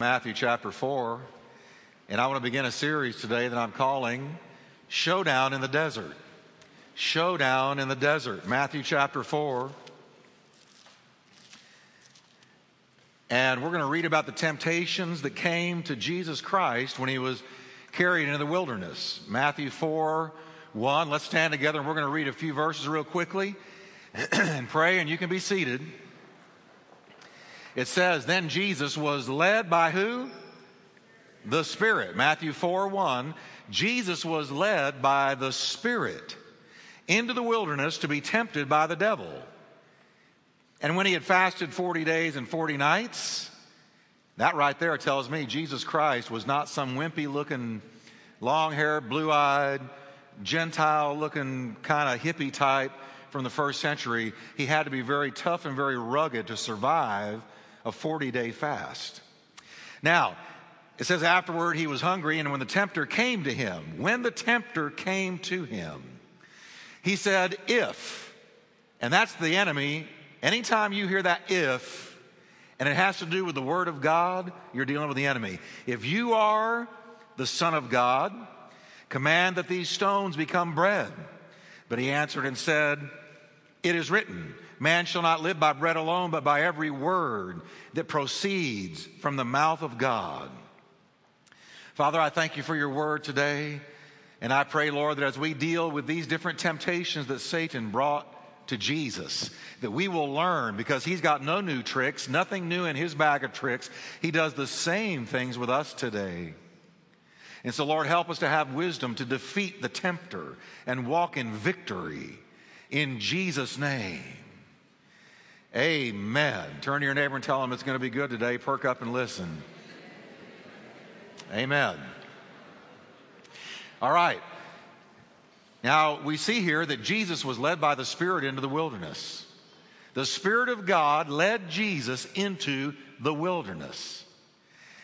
Matthew chapter 4, and I want to begin a series today that I'm calling Showdown in the Desert. Showdown in the Desert, Matthew chapter 4. And we're going to read about the temptations that came to Jesus Christ when he was carried into the wilderness. Matthew 4 1. Let's stand together and we're going to read a few verses real quickly and pray, and you can be seated. It says, Then Jesus was led by who? The Spirit. Matthew 4 1. Jesus was led by the Spirit into the wilderness to be tempted by the devil. And when he had fasted 40 days and 40 nights, that right there tells me Jesus Christ was not some wimpy looking, long haired, blue eyed, Gentile looking kind of hippie type from the first century. He had to be very tough and very rugged to survive a 40 day fast. Now, it says afterward he was hungry, and when the tempter came to him, when the tempter came to him, he said, If, and that's the enemy, anytime you hear that if, and it has to do with the Word of God, you're dealing with the enemy. If you are the Son of God, command that these stones become bread. But he answered and said, It is written, Man shall not live by bread alone, but by every word that proceeds from the mouth of God. Father, I thank you for your word today. And I pray, Lord, that as we deal with these different temptations that Satan brought to Jesus, that we will learn because he's got no new tricks, nothing new in his bag of tricks. He does the same things with us today. And so, Lord, help us to have wisdom to defeat the tempter and walk in victory in Jesus' name. Amen. Turn to your neighbor and tell him it's going to be good today. Perk up and listen. Amen. All right. Now, we see here that Jesus was led by the Spirit into the wilderness. The Spirit of God led Jesus into the wilderness.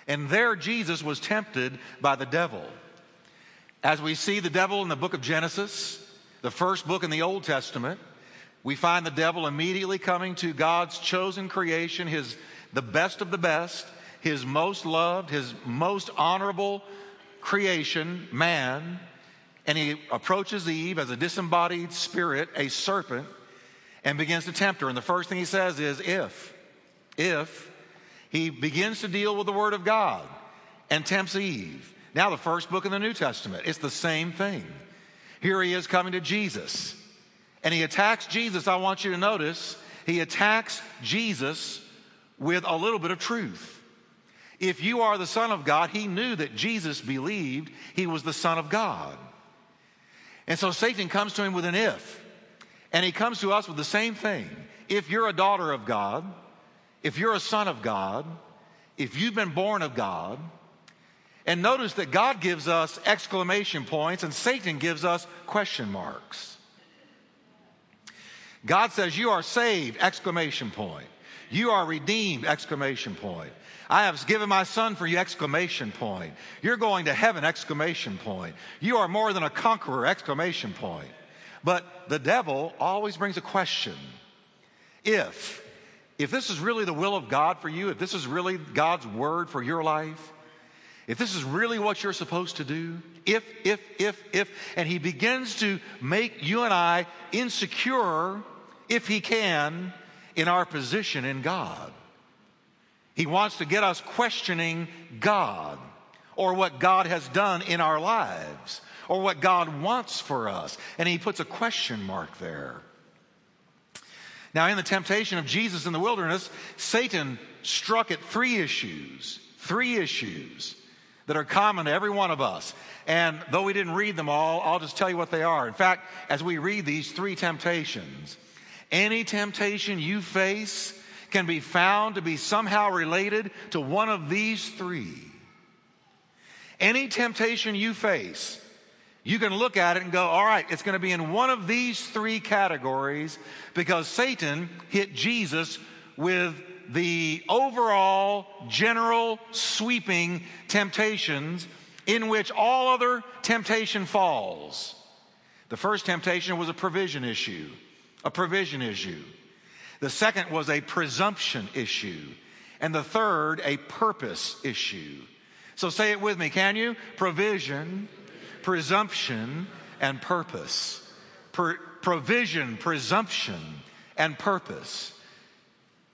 And there, Jesus was tempted by the devil. As we see the devil in the book of Genesis, the first book in the Old Testament, we find the devil immediately coming to God's chosen creation, his, the best of the best, his most loved, his most honorable creation, man. And he approaches Eve as a disembodied spirit, a serpent, and begins to tempt her. And the first thing he says is, if, if, he begins to deal with the Word of God and tempts Eve. Now, the first book in the New Testament, it's the same thing. Here he is coming to Jesus and he attacks Jesus, I want you to notice, he attacks Jesus with a little bit of truth. If you are the Son of God, he knew that Jesus believed he was the Son of God. And so Satan comes to him with an if. And he comes to us with the same thing. If you're a daughter of God, if you're a son of God, if you've been born of God, and notice that God gives us exclamation points and Satan gives us question marks. God says, You are saved! Exclamation point. You are redeemed! Exclamation point. I have given my son for you! Exclamation point. You're going to heaven! Exclamation point. You are more than a conqueror! Exclamation point. But the devil always brings a question. If, if this is really the will of God for you, if this is really God's word for your life, if this is really what you're supposed to do, if, if, if, if, and he begins to make you and I insecure if he can, in our position in God. He wants to get us questioning God or what God has done in our lives or what God wants for us. And he puts a question mark there. Now, in the temptation of Jesus in the wilderness, Satan struck at three issues, three issues that are common to every one of us. And though we didn't read them all, I'll just tell you what they are. In fact, as we read these three temptations, any temptation you face can be found to be somehow related to one of these three. Any temptation you face, you can look at it and go, all right, it's going to be in one of these three categories because Satan hit Jesus with the overall, general, sweeping temptations in which all other temptation falls. The first temptation was a provision issue a provision issue. The second was a presumption issue. And the third, a purpose issue. So say it with me, can you? Provision, presumption, and purpose. Per- provision, presumption, and purpose.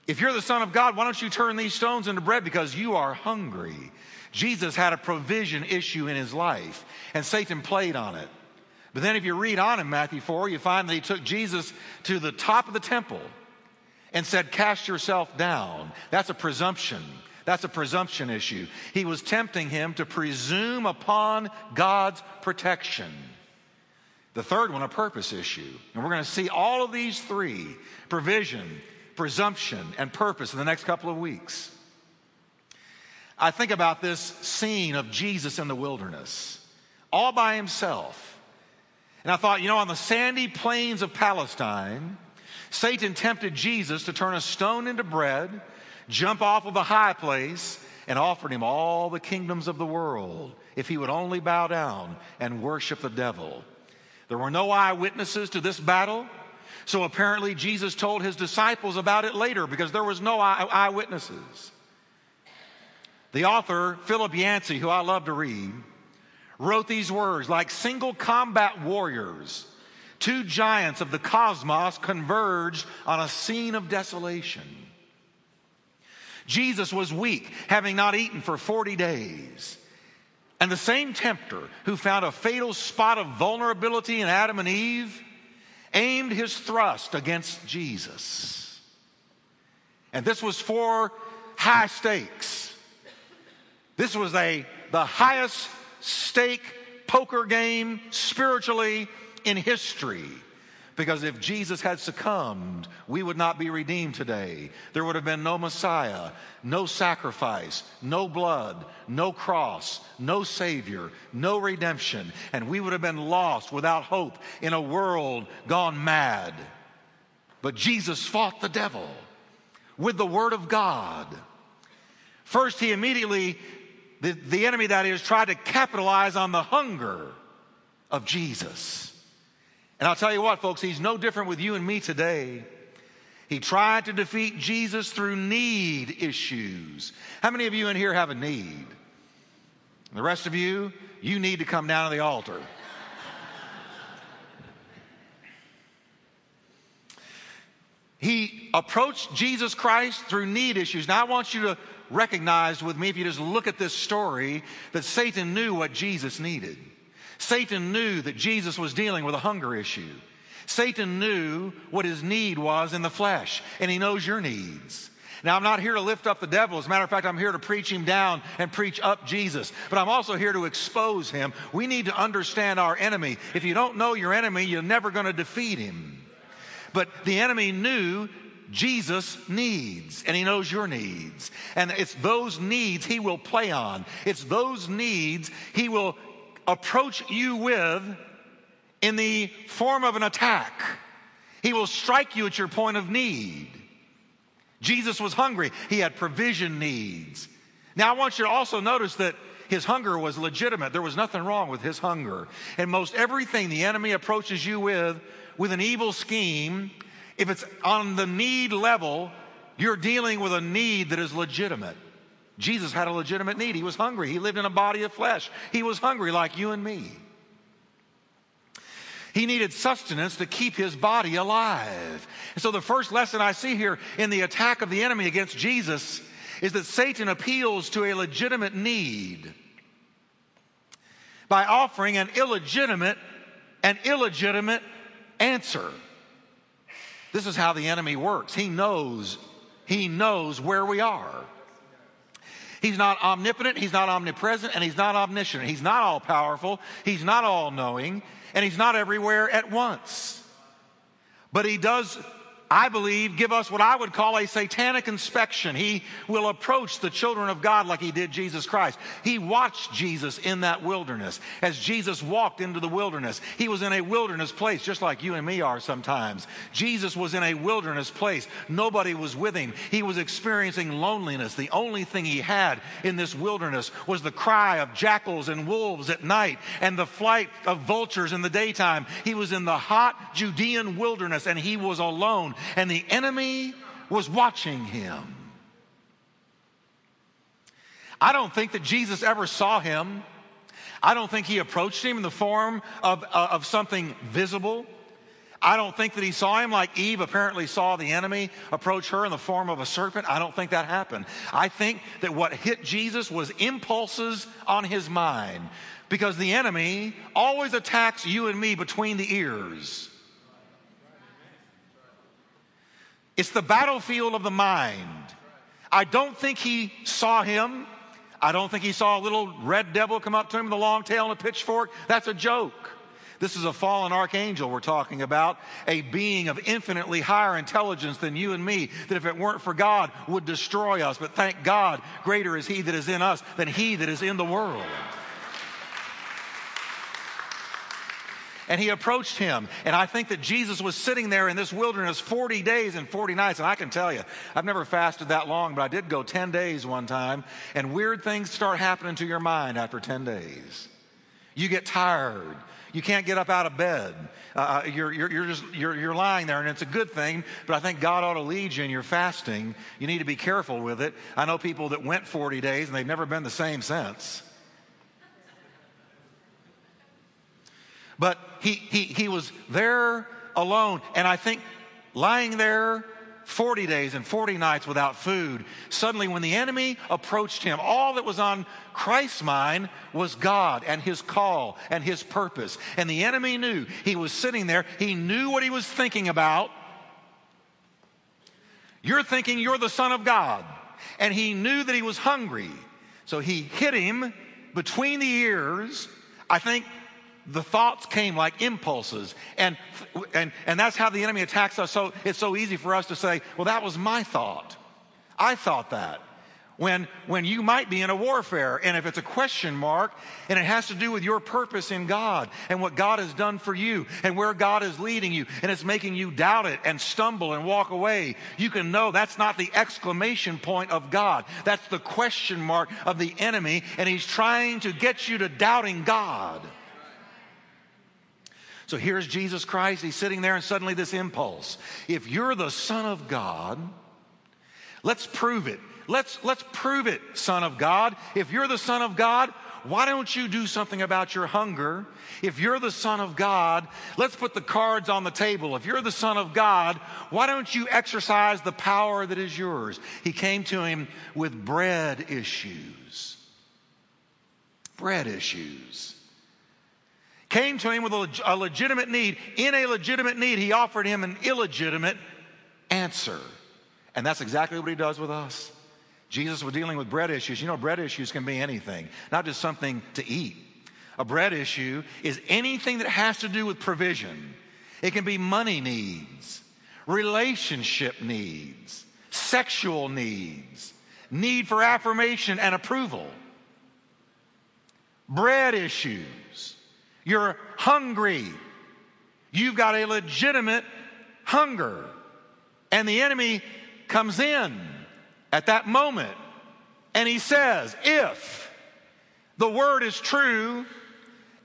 If you're the Son of God, why don't you turn these stones into bread because you are hungry? Jesus had a provision issue in his life, and Satan played on it. But then if you read on in Matthew 4, you find that he took Jesus to the top of the temple and said, Cast yourself down. That's a presumption. That's a presumption issue. He was tempting him to presume upon God's protection. The third one, a purpose issue. And we're going to see all of these three provision, presumption, and purpose in the next couple of weeks. I think about this scene of Jesus in the wilderness, all by himself. And I thought, you know, on the sandy plains of Palestine, Satan tempted Jesus to turn a stone into bread, jump off of a high place, and offered him all the kingdoms of the world if he would only bow down and worship the devil. There were no eyewitnesses to this battle. So apparently, Jesus told his disciples about it later because there was no eyewitnesses. The author, Philip Yancey, who I love to read, wrote these words like single combat warriors, two giants of the cosmos converged on a scene of desolation. Jesus was weak, having not eaten for 40 days. And the same tempter who found a fatal spot of vulnerability in Adam and Eve aimed his thrust against Jesus. And this was for high stakes. This was a the highest stake poker game spiritually in history. Because if Jesus had succumbed, we would not be redeemed today. There would have been no Messiah, no sacrifice, no blood, no cross, no Savior, no redemption, and we would have been lost without hope in a world gone mad. But Jesus fought the devil with the Word of God. First, he immediately, the, the enemy that is, tried to capitalize on the hunger of Jesus. And I'll tell you what, folks, he's no different with you and me today. He tried to defeat Jesus through need issues. How many of you in here have a need? The rest of you, you need to come down to the altar. he approached Jesus Christ through need issues. Now, I want you to recognize with me, if you just look at this story, that Satan knew what Jesus needed. Satan knew that Jesus was dealing with a hunger issue. Satan knew what his need was in the flesh, and he knows your needs. Now, I'm not here to lift up the devil. As a matter of fact, I'm here to preach him down and preach up Jesus. But I'm also here to expose him. We need to understand our enemy. If you don't know your enemy, you're never going to defeat him. But the enemy knew Jesus needs, and He knows your needs. And it's those needs He will play on. It's those needs He will approach you with in the form of an attack. He will strike you at your point of need. Jesus was hungry, he had provision needs. Now, I want you to also notice that his hunger was legitimate. There was nothing wrong with his hunger. And most everything the enemy approaches you with, with an evil scheme, if it's on the need level, you're dealing with a need that is legitimate. Jesus had a legitimate need. He was hungry. He lived in a body of flesh. He was hungry like you and me. He needed sustenance to keep his body alive. And so, the first lesson I see here in the attack of the enemy against Jesus is that Satan appeals to a legitimate need by offering an illegitimate an illegitimate answer. This is how the enemy works. He knows he knows where we are. He's not omnipotent, he's not omnipresent, and he's not omniscient. He's not all powerful, he's not all knowing, and he's not everywhere at once. But he does I believe, give us what I would call a satanic inspection. He will approach the children of God like he did Jesus Christ. He watched Jesus in that wilderness. As Jesus walked into the wilderness, he was in a wilderness place, just like you and me are sometimes. Jesus was in a wilderness place. Nobody was with him. He was experiencing loneliness. The only thing he had in this wilderness was the cry of jackals and wolves at night and the flight of vultures in the daytime. He was in the hot Judean wilderness and he was alone and the enemy was watching him. I don't think that Jesus ever saw him. I don't think he approached him in the form of, uh, of something visible. I don't think that he saw him like Eve apparently saw the enemy approach her in the form of a serpent. I don't think that happened. I think that what hit Jesus was impulses on his mind because the enemy always attacks you and me between the ears. It's the battlefield of the mind. I don't think he saw him. I don't think he saw a little red devil come up to him with a long tail and a pitchfork. That's a joke. This is a fallen archangel we're talking about, a being of infinitely higher intelligence than you and me, that if it weren't for God would destroy us. But thank God, greater is he that is in us than he that is in the world. And he approached him. And I think that Jesus was sitting there in this wilderness 40 days and 40 nights. And I can tell you, I've never fasted that long, but I did go 10 days one time. And weird things start happening to your mind after 10 days. You get tired. You can't get up out of bed. Uh, uh, you're, you're, you're, just you're, you're lying there, and it's a good thing. But I think God ought to lead you in your fasting. You need to be careful with it. I know people that went 40 days and they've never been the same since. But he, he, he was there alone. And I think lying there 40 days and 40 nights without food, suddenly when the enemy approached him, all that was on Christ's mind was God and his call and his purpose. And the enemy knew he was sitting there, he knew what he was thinking about. You're thinking you're the Son of God. And he knew that he was hungry. So he hit him between the ears. I think the thoughts came like impulses. And and and that's how the enemy attacks us. So it's so easy for us to say well that was my thought. I thought that. When when you might be in a warfare and if it's a question mark and it has to do with your purpose in god and what god has done for you and where god is leading you and it's making you doubt it and stumble and walk away you can know that's not the exclamation point of god. That's the question mark of the enemy and he's trying to get you to doubting god so here's Jesus Christ. He's sitting there, and suddenly this impulse. If you're the Son of God, let's prove it. Let's, let's prove it, Son of God. If you're the Son of God, why don't you do something about your hunger? If you're the Son of God, let's put the cards on the table. If you're the Son of God, why don't you exercise the power that is yours? He came to him with bread issues. Bread issues came to him with a, legitimate need. In a legitimate need, he offered him an illegitimate answer. And that's exactly what he does with us. Jesus was dealing with bread issues. You know, bread issues can be anything, not just something to eat. A bread issue is anything that has to do with provision. It can be money needs, relationship needs, sexual needs, need for affirmation and approval, bread issues you're hungry. You've got a legitimate hunger. And the enemy comes in at that moment and he says, If the word is true,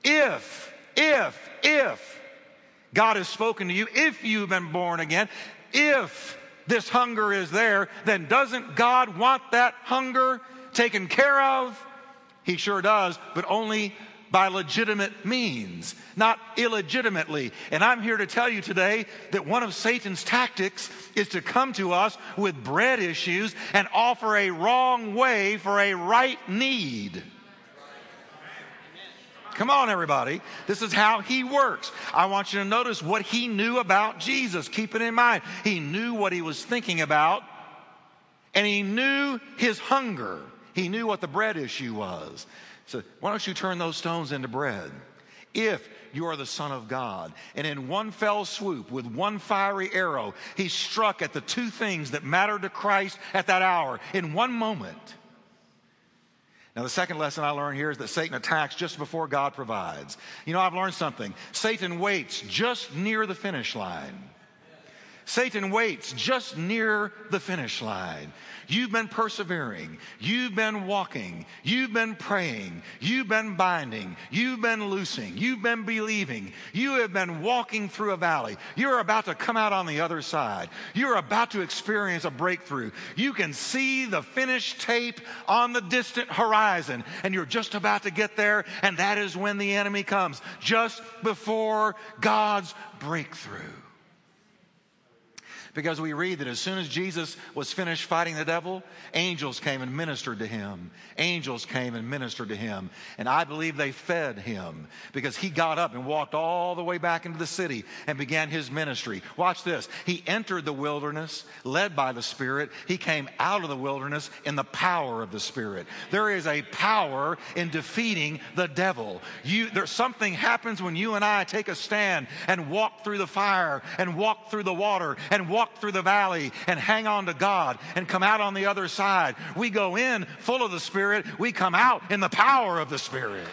if, if, if God has spoken to you, if you've been born again, if this hunger is there, then doesn't God want that hunger taken care of? He sure does, but only by legitimate means, not illegitimately. And I'm here to tell you today that one of Satan's tactics is to come to us with bread issues and offer a wrong way for a right need. Come on, everybody. This is how he works. I want you to notice what he knew about Jesus. Keep it in mind. He knew what he was thinking about, and he knew his hunger. He knew what the bread issue was. So why don't you turn those stones into bread? If you are the Son of God. And in one fell swoop, with one fiery arrow, he struck at the two things that mattered to Christ at that hour in one moment. Now, the second lesson I learned here is that Satan attacks just before God provides. You know, I've learned something. Satan waits just near the finish line. Satan waits just near the finish line. You've been persevering. You've been walking. You've been praying. You've been binding. You've been loosing. You've been believing. You have been walking through a valley. You're about to come out on the other side. You're about to experience a breakthrough. You can see the finish tape on the distant horizon, and you're just about to get there, and that is when the enemy comes, just before God's breakthrough. Because we read that as soon as Jesus was finished fighting the devil, angels came and ministered to him. Angels came and ministered to him. And I believe they fed him because he got up and walked all the way back into the city and began his ministry. Watch this. He entered the wilderness led by the Spirit. He came out of the wilderness in the power of the Spirit. There is a power in defeating the devil. You, something happens when you and I take a stand and walk through the fire and walk through the water and walk walk through the valley and hang on to God and come out on the other side. We go in full of the Spirit, we come out in the power of the Spirit.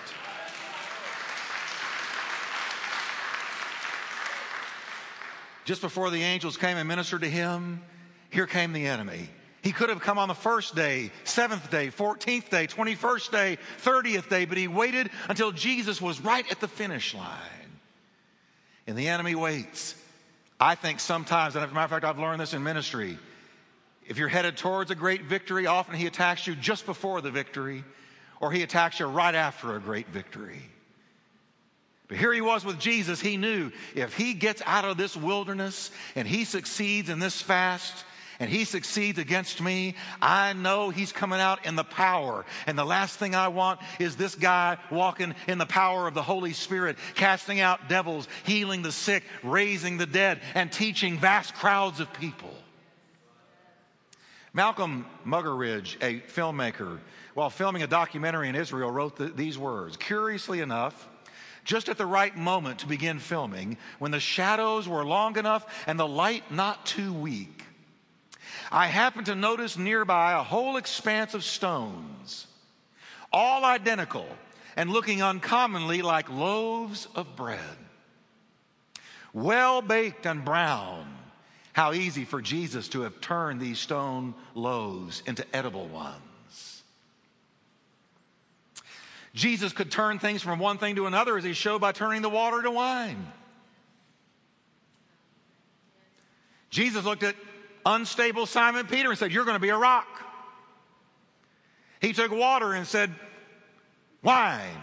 Just before the angels came and ministered to him, here came the enemy. He could have come on the first day, seventh day, 14th day, 21st day, 30th day, but he waited until Jesus was right at the finish line. And the enemy waits I think sometimes, and as a matter of fact, I've learned this in ministry. If you're headed towards a great victory, often he attacks you just before the victory, or he attacks you right after a great victory. But here he was with Jesus. He knew if he gets out of this wilderness and he succeeds in this fast, and he succeeds against me, I know he's coming out in the power. And the last thing I want is this guy walking in the power of the Holy Spirit, casting out devils, healing the sick, raising the dead, and teaching vast crowds of people. Malcolm Muggeridge, a filmmaker, while filming a documentary in Israel, wrote the, these words Curiously enough, just at the right moment to begin filming, when the shadows were long enough and the light not too weak, I happened to notice nearby a whole expanse of stones, all identical and looking uncommonly like loaves of bread. Well baked and brown. How easy for Jesus to have turned these stone loaves into edible ones. Jesus could turn things from one thing to another as he showed by turning the water to wine. Jesus looked at unstable Simon Peter and said, You're going to be a rock. He took water and said, Wine.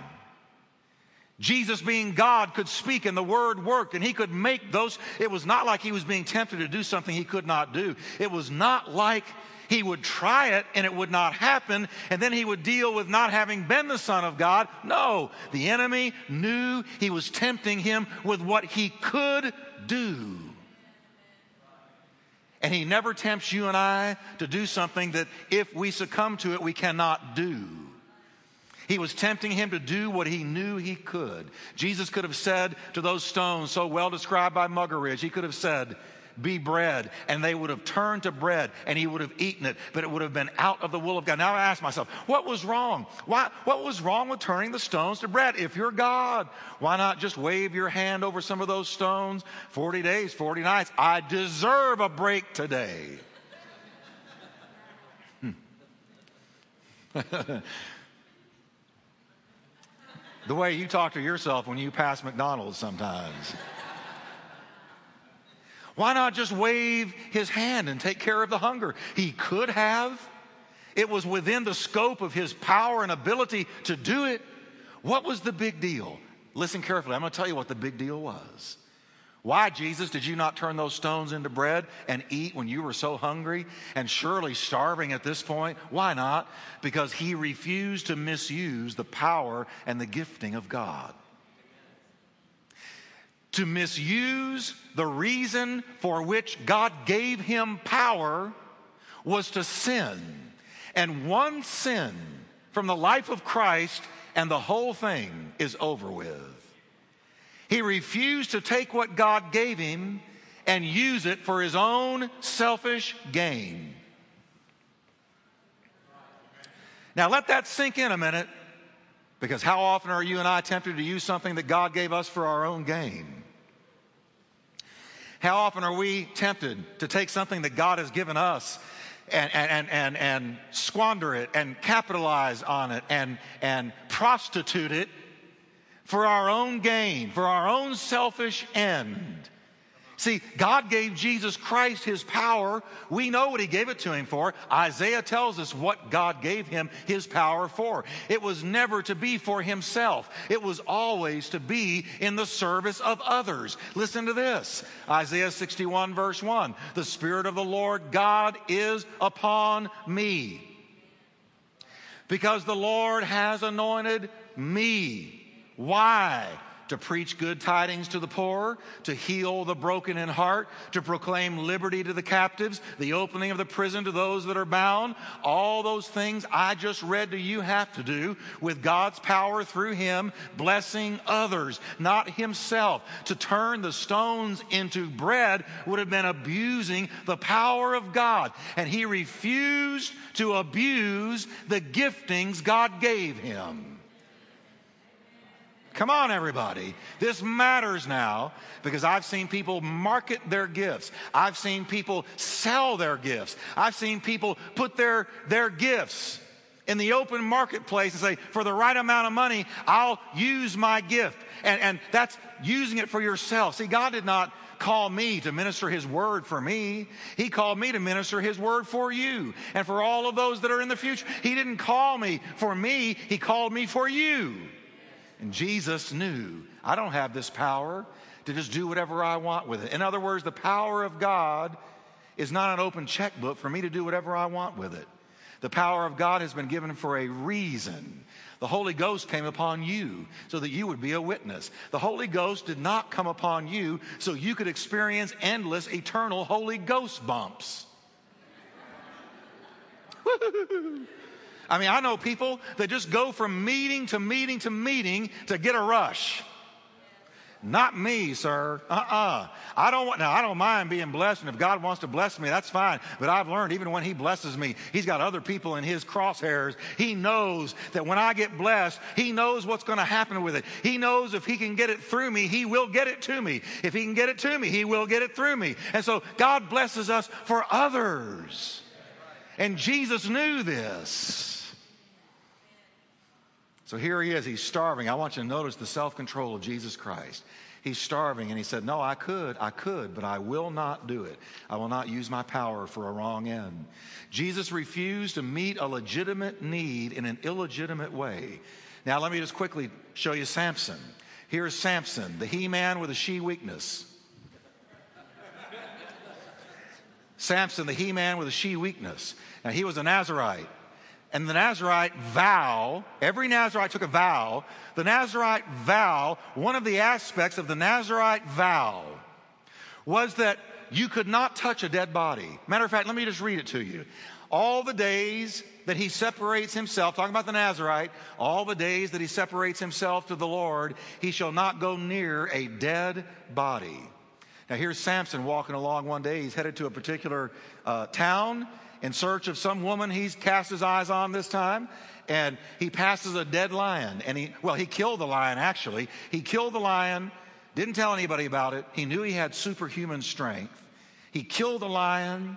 Jesus, being God, could speak and the word worked and he could make those. It was not like he was being tempted to do something he could not do. It was not like he would try it and it would not happen and then he would deal with not having been the Son of God. No, the enemy knew he was tempting him with what he could do. And he never tempts you and I to do something that if we succumb to it, we cannot do. He was tempting him to do what he knew he could. Jesus could have said to those stones, so well described by Muggeridge, he could have said, be bread. And they would have turned to bread and he would have eaten it, but it would have been out of the will of God. Now I ask myself, what was wrong? Why, what was wrong with turning the stones to bread? If you're God, why not just wave your hand over some of those stones? 40 days, 40 nights. I deserve a break today. Hmm. the way you talk to yourself when you pass McDonald's sometimes. Why not just wave his hand and take care of the hunger? He could have. It was within the scope of his power and ability to do it. What was the big deal? Listen carefully. I'm going to tell you what the big deal was. Why, Jesus, did you not turn those stones into bread and eat when you were so hungry and surely starving at this point? Why not? Because he refused to misuse the power and the gifting of God to misuse the reason for which God gave him power was to sin. And one sin from the life of Christ, and the whole thing is over with. He refused to take what God gave him and use it for his own selfish gain. Now, let that sink in a minute, because how often are you and I tempted to use something that God gave us for our own gain? How often are we tempted to take something that God has given us and, and, and, and, squander it and capitalize on it and, and prostitute it for our own gain, for our own selfish end? See, God gave Jesus Christ his power. We know what he gave it to him for. Isaiah tells us what God gave him his power for. It was never to be for himself. It was always to be in the service of others. Listen to this. Isaiah 61 verse 1. The Spirit of the Lord God is upon me because the Lord has anointed me. Why? To preach good tidings to the poor, to heal the broken in heart, to proclaim liberty to the captives, the opening of the prison to those that are bound. All those things I just read to you have to do with God's power through Him, blessing others, not Himself. To turn the stones into bread would have been abusing the power of God. And He refused to abuse the giftings God gave Him. Come on, everybody. This matters now because I've seen people market their gifts. I've seen people sell their gifts. I've seen people put their, their gifts in the open marketplace and say, for the right amount of money, I'll use my gift. And, and that's using it for yourself. See, God did not call me to minister His word for me. He called me to minister His word for you and for all of those that are in the future. He didn't call me for me, He called me for you. And Jesus knew, I don't have this power to just do whatever I want with it. In other words, the power of God is not an open checkbook for me to do whatever I want with it. The power of God has been given for a reason. The Holy Ghost came upon you so that you would be a witness. The Holy Ghost did not come upon you so you could experience endless, eternal Holy Ghost bumps. I mean, I know people that just go from meeting to meeting to meeting to get a rush. Not me, sir. Uh-uh. I don't want, now I don't mind being blessed, and if God wants to bless me, that's fine. But I've learned even when He blesses me, He's got other people in His crosshairs. He knows that when I get blessed, He knows what's going to happen with it. He knows if He can get it through me, He will get it to me. If He can get it to me, He will get it through me. And so God blesses us for others. And Jesus knew this. So here he is, he's starving. I want you to notice the self control of Jesus Christ. He's starving, and he said, No, I could, I could, but I will not do it. I will not use my power for a wrong end. Jesus refused to meet a legitimate need in an illegitimate way. Now, let me just quickly show you Samson. Here's Samson, the he man with a she weakness. Samson, the he man with a she weakness. Now, he was a Nazarite and the Nazarite vow, every Nazarite took a vow. The Nazarite vow, one of the aspects of the Nazarite vow was that you could not touch a dead body. Matter of fact, let me just read it to you. All the days that he separates himself, talking about the Nazarite, all the days that he separates himself to the Lord, he shall not go near a dead body. Now, here's Samson walking along one day. He's headed to a particular uh, town in search of some woman he's cast his eyes on this time. And he passes a dead lion. And he, well, he killed the lion actually. He killed the lion, didn't tell anybody about it. He knew he had superhuman strength. He killed the lion,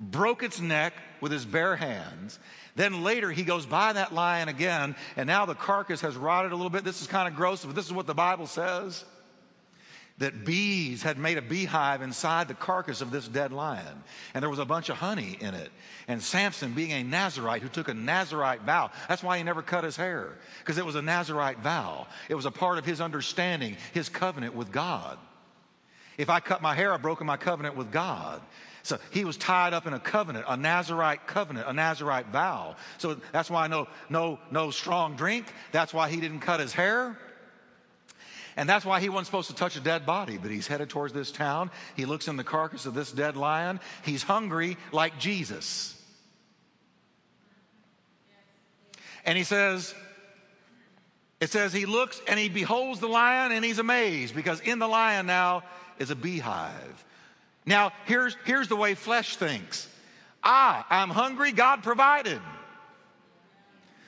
broke its neck with his bare hands. Then later he goes by that lion again, and now the carcass has rotted a little bit. This is kind of gross, but this is what the Bible says that bees had made a beehive inside the carcass of this dead lion. And there was a bunch of honey in it. And Samson, being a Nazarite who took a Nazarite vow, that's why he never cut his hair, because it was a Nazarite vow. It was a part of his understanding, his covenant with God. If I cut my hair, I've broken my covenant with God. So he was tied up in a covenant, a Nazarite covenant, a Nazarite vow. So that's why no, no, no strong drink. That's why he didn't cut his hair. And that's why he wasn't supposed to touch a dead body, but he's headed towards this town. He looks in the carcass of this dead lion. He's hungry like Jesus. And he says, it says he looks and he beholds the lion and he's amazed because in the lion now is a beehive. Now, here's, here's the way flesh thinks. Ah, I'm hungry, God provided.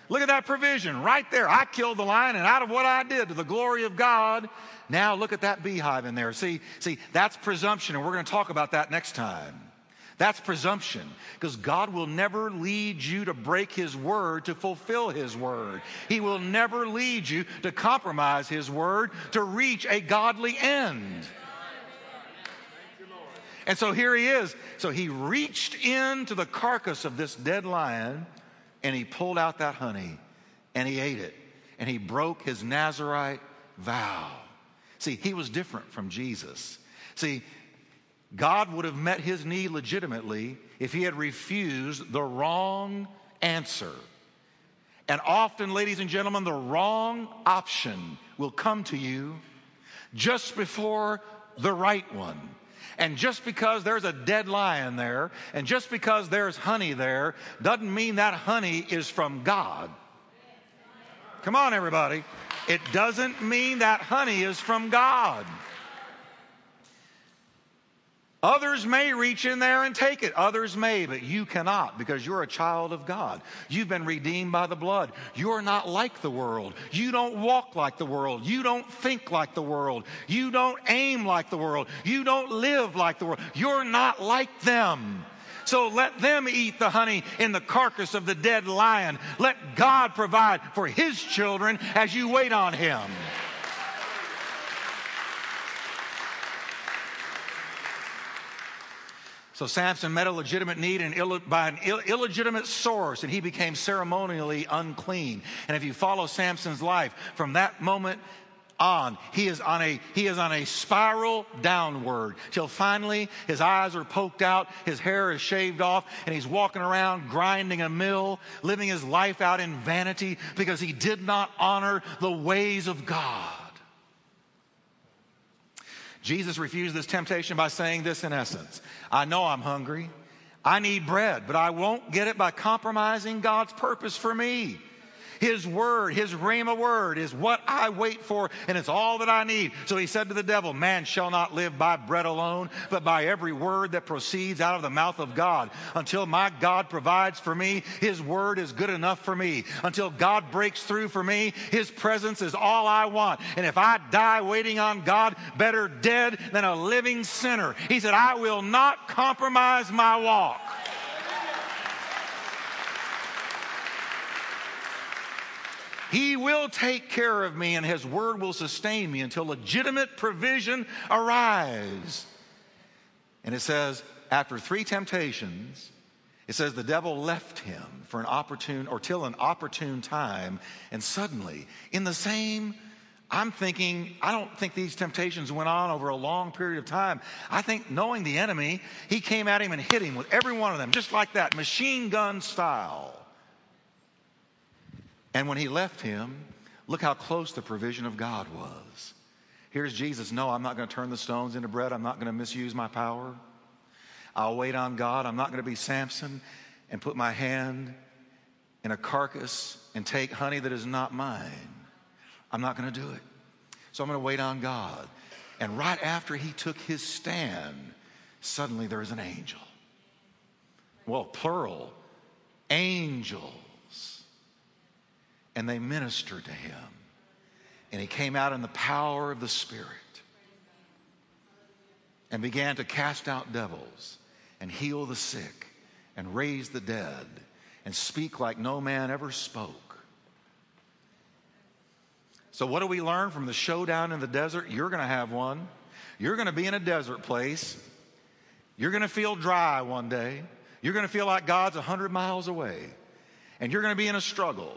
Look at that provision right there. I killed the lion, and out of what I did to the glory of God, now look at that beehive in there. See, see, that's presumption, and we're going to talk about that next time. That's presumption because God will never lead you to break His word to fulfill His word. He will never lead you to compromise His word to reach a godly end. And so here he is. So he reached into the carcass of this dead lion and he pulled out that honey and he ate it and he broke his Nazarite vow. See, he was different from Jesus. See, God would have met his need legitimately if he had refused the wrong answer. And often, ladies and gentlemen, the wrong option will come to you just before the right one. And just because there's a dead lion there, and just because there's honey there, doesn't mean that honey is from God. Come on, everybody. It doesn't mean that honey is from God. Others may reach in there and take it. Others may, but you cannot because you're a child of God. You've been redeemed by the blood. You're not like the world. You don't walk like the world. You don't think like the world. You don't aim like the world. You don't live like the world. You're not like them. So let them eat the honey in the carcass of the dead lion. Let God provide for his children as you wait on him. So Samson met a legitimate need Ill, by an Ill, illegitimate source, and he became ceremonially unclean. And if you follow Samson's life from that moment on, he is on a he is on a spiral downward till finally his eyes are poked out, his hair is shaved off, and he's walking around grinding a mill, living his life out in vanity because he did not honor the ways of God. Jesus refused this temptation by saying this in essence I know I'm hungry. I need bread, but I won't get it by compromising God's purpose for me. His word, his rhema word is what I wait for, and it's all that I need. So he said to the devil, Man shall not live by bread alone, but by every word that proceeds out of the mouth of God. Until my God provides for me, his word is good enough for me. Until God breaks through for me, his presence is all I want. And if I die waiting on God, better dead than a living sinner. He said, I will not compromise my walk. He will take care of me and His word will sustain me until legitimate provision arrives. And it says, after three temptations, it says the devil left him for an opportune or till an opportune time. And suddenly, in the same I'm thinking, I don't think these temptations went on over a long period of time. I think knowing the enemy, he came at him and hit him with every one of them, just like that, machine gun style. And when he left him, look how close the provision of God was. Here's Jesus. No, I'm not going to turn the stones into bread. I'm not going to misuse my power. I'll wait on God. I'm not going to be Samson and put my hand in a carcass and take honey that is not mine. I'm not going to do it. So I'm going to wait on God. And right after he took his stand, suddenly there was an angel. Well, plural, angel and they ministered to him. And he came out in the power of the Spirit and began to cast out devils and heal the sick and raise the dead and speak like no man ever spoke. So, what do we learn from the showdown in the desert? You're going to have one. You're going to be in a desert place. You're going to feel dry one day. You're going to feel like God's 100 miles away. And you're going to be in a struggle.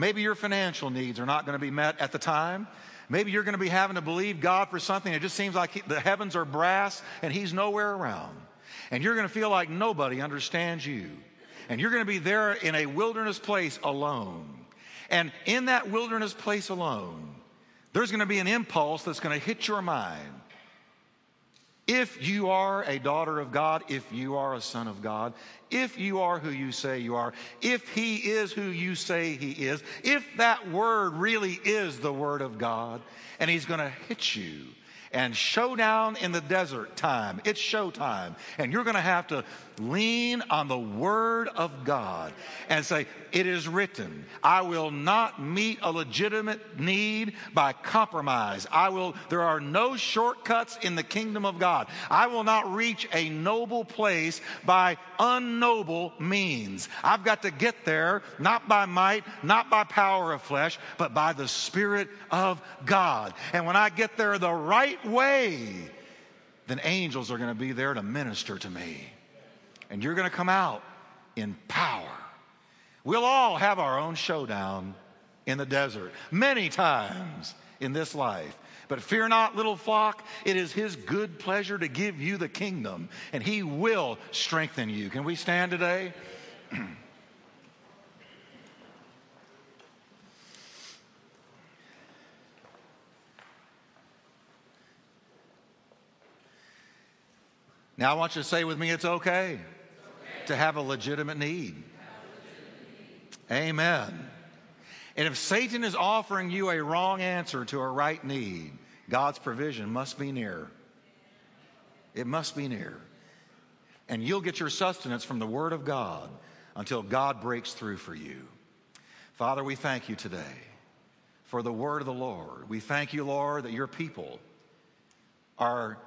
Maybe your financial needs are not going to be met at the time. Maybe you're going to be having to believe God for something. It just seems like the heavens are brass and He's nowhere around. And you're going to feel like nobody understands you. And you're going to be there in a wilderness place alone. And in that wilderness place alone, there's going to be an impulse that's going to hit your mind. If you are a daughter of God, if you are a son of God, if you are who you say you are, if he is who you say he is, if that word really is the word of God, and he's going to hit you, and showdown in the desert time. It's showtime. And you're going to have to lean on the word of God and say, It is written, I will not meet a legitimate need by compromise. I will, there are no shortcuts in the kingdom of God. I will not reach a noble place by unnoble means. I've got to get there not by might, not by power of flesh, but by the Spirit of God. And when I get there the right way, then angels are going to be there to minister to me and you're going to come out in power. We'll all have our own showdown in the desert many times in this life. But fear not, little flock, it is His good pleasure to give you the kingdom, and He will strengthen you. Can we stand today? now, I want you to say with me, it's okay to have a legitimate need. Amen. And if Satan is offering you a wrong answer to a right need, God's provision must be near. It must be near. And you'll get your sustenance from the Word of God until God breaks through for you. Father, we thank you today for the Word of the Lord. We thank you, Lord, that your people are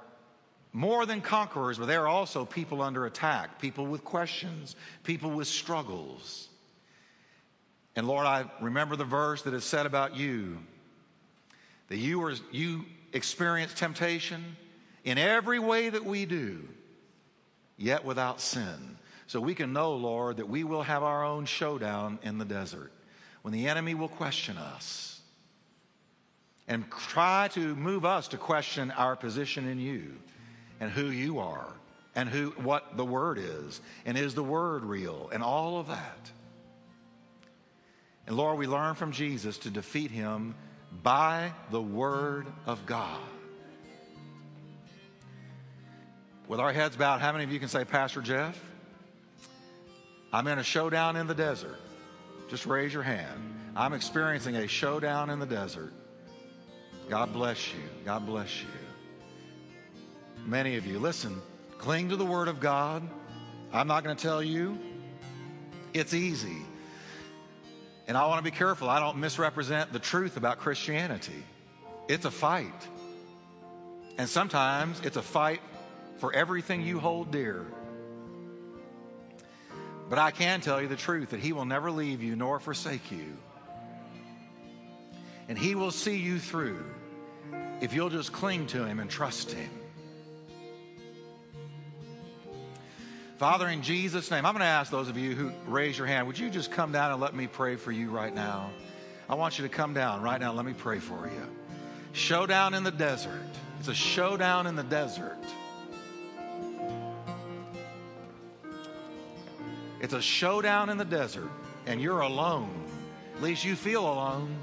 more than conquerors, but they are also people under attack, people with questions, people with struggles. And Lord, I remember the verse that is said about you that you, are, you experience temptation in every way that we do, yet without sin. So we can know, Lord, that we will have our own showdown in the desert when the enemy will question us and try to move us to question our position in you and who you are and who what the word is and is the word real and all of that. And Lord, we learn from Jesus to defeat him by the word of God. With our heads bowed, how many of you can say, Pastor Jeff, I'm in a showdown in the desert? Just raise your hand. I'm experiencing a showdown in the desert. God bless you. God bless you many of you. Listen, cling to the Word of God. I'm not going to tell you. It's easy. And I want to be careful I don't misrepresent the truth about Christianity. It's a fight. And sometimes it's a fight for everything you hold dear. But I can tell you the truth that He will never leave you nor forsake you. And He will see you through if you'll just cling to Him and trust Him. Father, in Jesus' name, I'm going to ask those of you who raise your hand, would you just come down and let me pray for you right now? I want you to come down right now. Let me pray for you. Showdown in the desert. It's a showdown in the desert. It's a showdown in the desert, and you're alone. At least you feel alone.